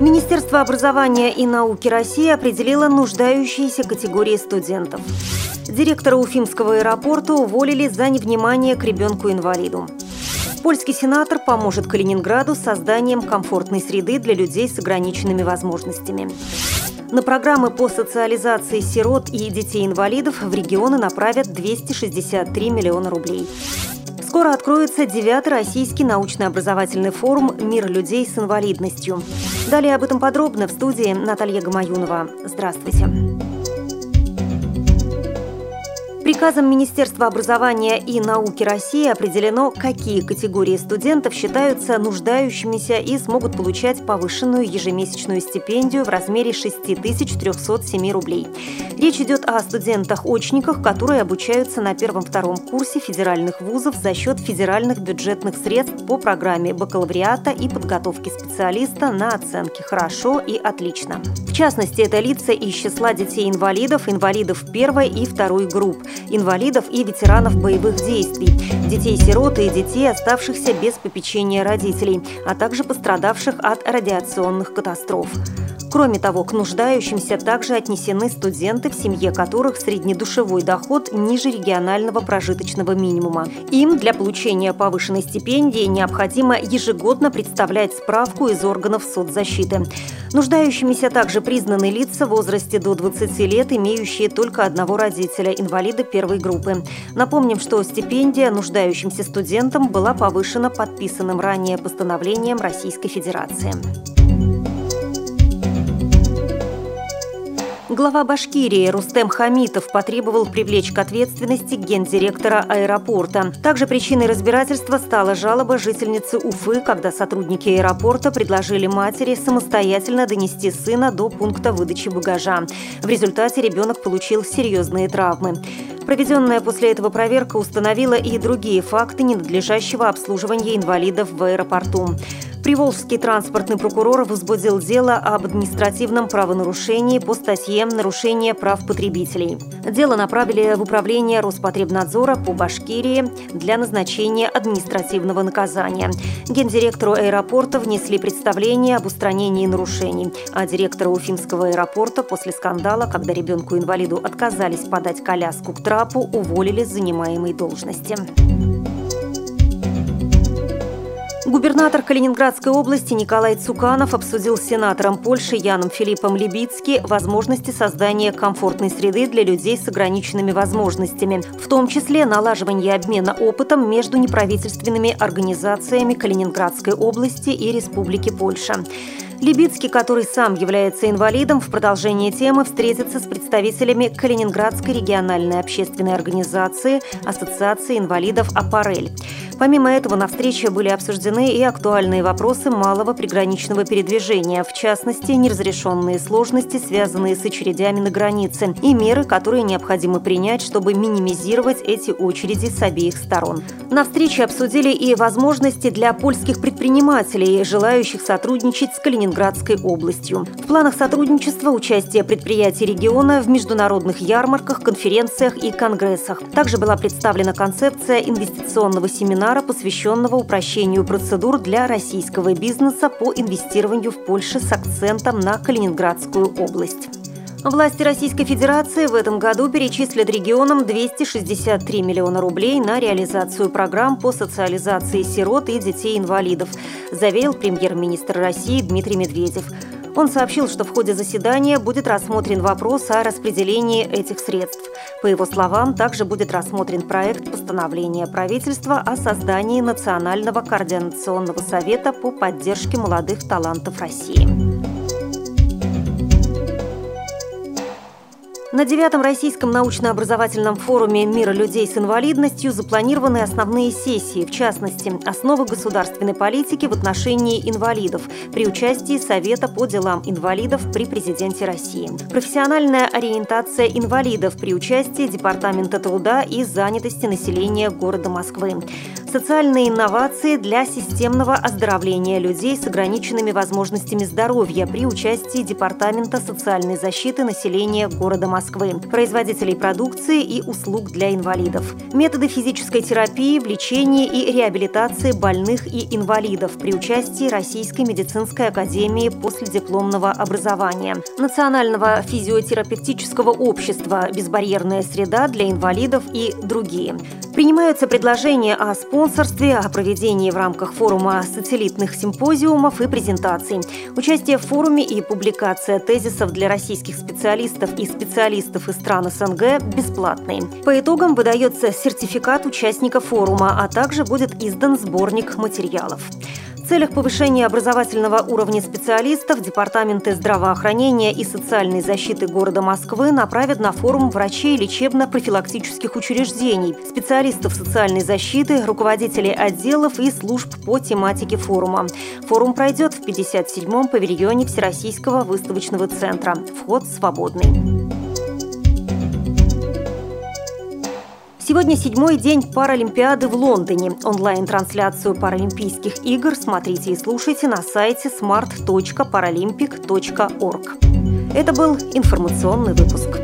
Министерство образования и науки России определило нуждающиеся категории студентов. Директора Уфимского аэропорта уволили за невнимание к ребенку-инвалиду. Польский сенатор поможет Калининграду с созданием комфортной среды для людей с ограниченными возможностями. На программы по социализации сирот и детей-инвалидов в регионы направят 263 миллиона рублей. Скоро откроется девятый российский научно-образовательный форум «Мир людей с инвалидностью». Далее об этом подробно в студии Наталья Гамаюнова. Здравствуйте. Приказом Министерства образования и науки России определено, какие категории студентов считаются нуждающимися и смогут получать повышенную ежемесячную стипендию в размере 6307 рублей. Речь идет о студентах-очниках, которые обучаются на первом-втором курсе федеральных вузов за счет федеральных бюджетных средств по программе бакалавриата и подготовки специалиста на оценки «хорошо» и «отлично». В частности, это лица из числа детей-инвалидов, инвалидов первой и второй групп – инвалидов и ветеранов боевых действий, детей-сирот и детей, оставшихся без попечения родителей, а также пострадавших от радиационных катастроф. Кроме того, к нуждающимся также отнесены студенты, в семье которых среднедушевой доход ниже регионального прожиточного минимума. Им для получения повышенной стипендии необходимо ежегодно представлять справку из органов соцзащиты. Нуждающимися также признаны лица в возрасте до 20 лет, имеющие только одного родителя, инвалида первой группы. Напомним, что стипендия нуждающимся студентам была повышена подписанным ранее постановлением Российской Федерации. Глава Башкирии Рустем Хамитов потребовал привлечь к ответственности гендиректора аэропорта. Также причиной разбирательства стала жалоба жительницы Уфы, когда сотрудники аэропорта предложили матери самостоятельно донести сына до пункта выдачи багажа. В результате ребенок получил серьезные травмы. Проведенная после этого проверка установила и другие факты ненадлежащего обслуживания инвалидов в аэропорту. Приволжский транспортный прокурор возбудил дело об административном правонарушении по статье «Нарушение прав потребителей». Дело направили в управление Роспотребнадзора по Башкирии для назначения административного наказания. Гендиректору аэропорта внесли представление об устранении нарушений, а директора Уфимского аэропорта после скандала, когда ребенку-инвалиду отказались подать коляску к трапу, уволили с занимаемой должности. Губернатор Калининградской области Николай Цуканов обсудил с сенатором Польши Яном Филиппом Либицки возможности создания комфортной среды для людей с ограниченными возможностями, в том числе налаживание обмена опытом между неправительственными организациями Калининградской области и Республики Польша. Либицкий, который сам является инвалидом, в продолжении темы встретится с представителями Калининградской региональной общественной организации Ассоциации инвалидов «Аппарель». Помимо этого, на встрече были обсуждены и актуальные вопросы малого приграничного передвижения, в частности, неразрешенные сложности, связанные с очередями на границе, и меры, которые необходимо принять, чтобы минимизировать эти очереди с обеих сторон. На встрече обсудили и возможности для польских предпринимателей, желающих сотрудничать с Калининградской областью. В планах сотрудничества участие предприятий региона в международных ярмарках, конференциях и конгрессах. Также была представлена концепция инвестиционного семинара посвященного упрощению процедур для российского бизнеса по инвестированию в Польше с акцентом на Калининградскую область. Власти Российской Федерации в этом году перечислят регионам 263 миллиона рублей на реализацию программ по социализации сирот и детей-инвалидов, заверил премьер-министр России Дмитрий Медведев. Он сообщил, что в ходе заседания будет рассмотрен вопрос о распределении этих средств. По его словам, также будет рассмотрен проект постановления правительства о создании Национального координационного совета по поддержке молодых талантов России. На девятом российском научно-образовательном форуме «Мира людей с инвалидностью» запланированы основные сессии, в частности, основы государственной политики в отношении инвалидов при участии Совета по делам инвалидов при президенте России, профессиональная ориентация инвалидов при участии Департамента труда и занятости населения города Москвы, Социальные инновации для системного оздоровления людей с ограниченными возможностями здоровья при участии Департамента социальной защиты населения города Москвы, производителей продукции и услуг для инвалидов. Методы физической терапии в лечении и реабилитации больных и инвалидов при участии Российской медицинской академии последипломного образования, Национального физиотерапевтического общества «Безбарьерная среда для инвалидов» и другие. Принимаются предложения о спонсорстве, о проведении в рамках форума сателлитных симпозиумов и презентаций. Участие в форуме и публикация тезисов для российских специалистов и специалистов из стран СНГ бесплатные. По итогам выдается сертификат участника форума, а также будет издан сборник материалов целях повышения образовательного уровня специалистов Департаменты здравоохранения и социальной защиты города Москвы направят на форум врачей лечебно-профилактических учреждений, специалистов социальной защиты, руководителей отделов и служб по тематике форума. Форум пройдет в 57-м павильоне Всероссийского выставочного центра. Вход свободный. Сегодня седьмой день Паралимпиады в Лондоне. Онлайн-трансляцию Паралимпийских игр смотрите и слушайте на сайте smart.paralympic.org. Это был информационный выпуск.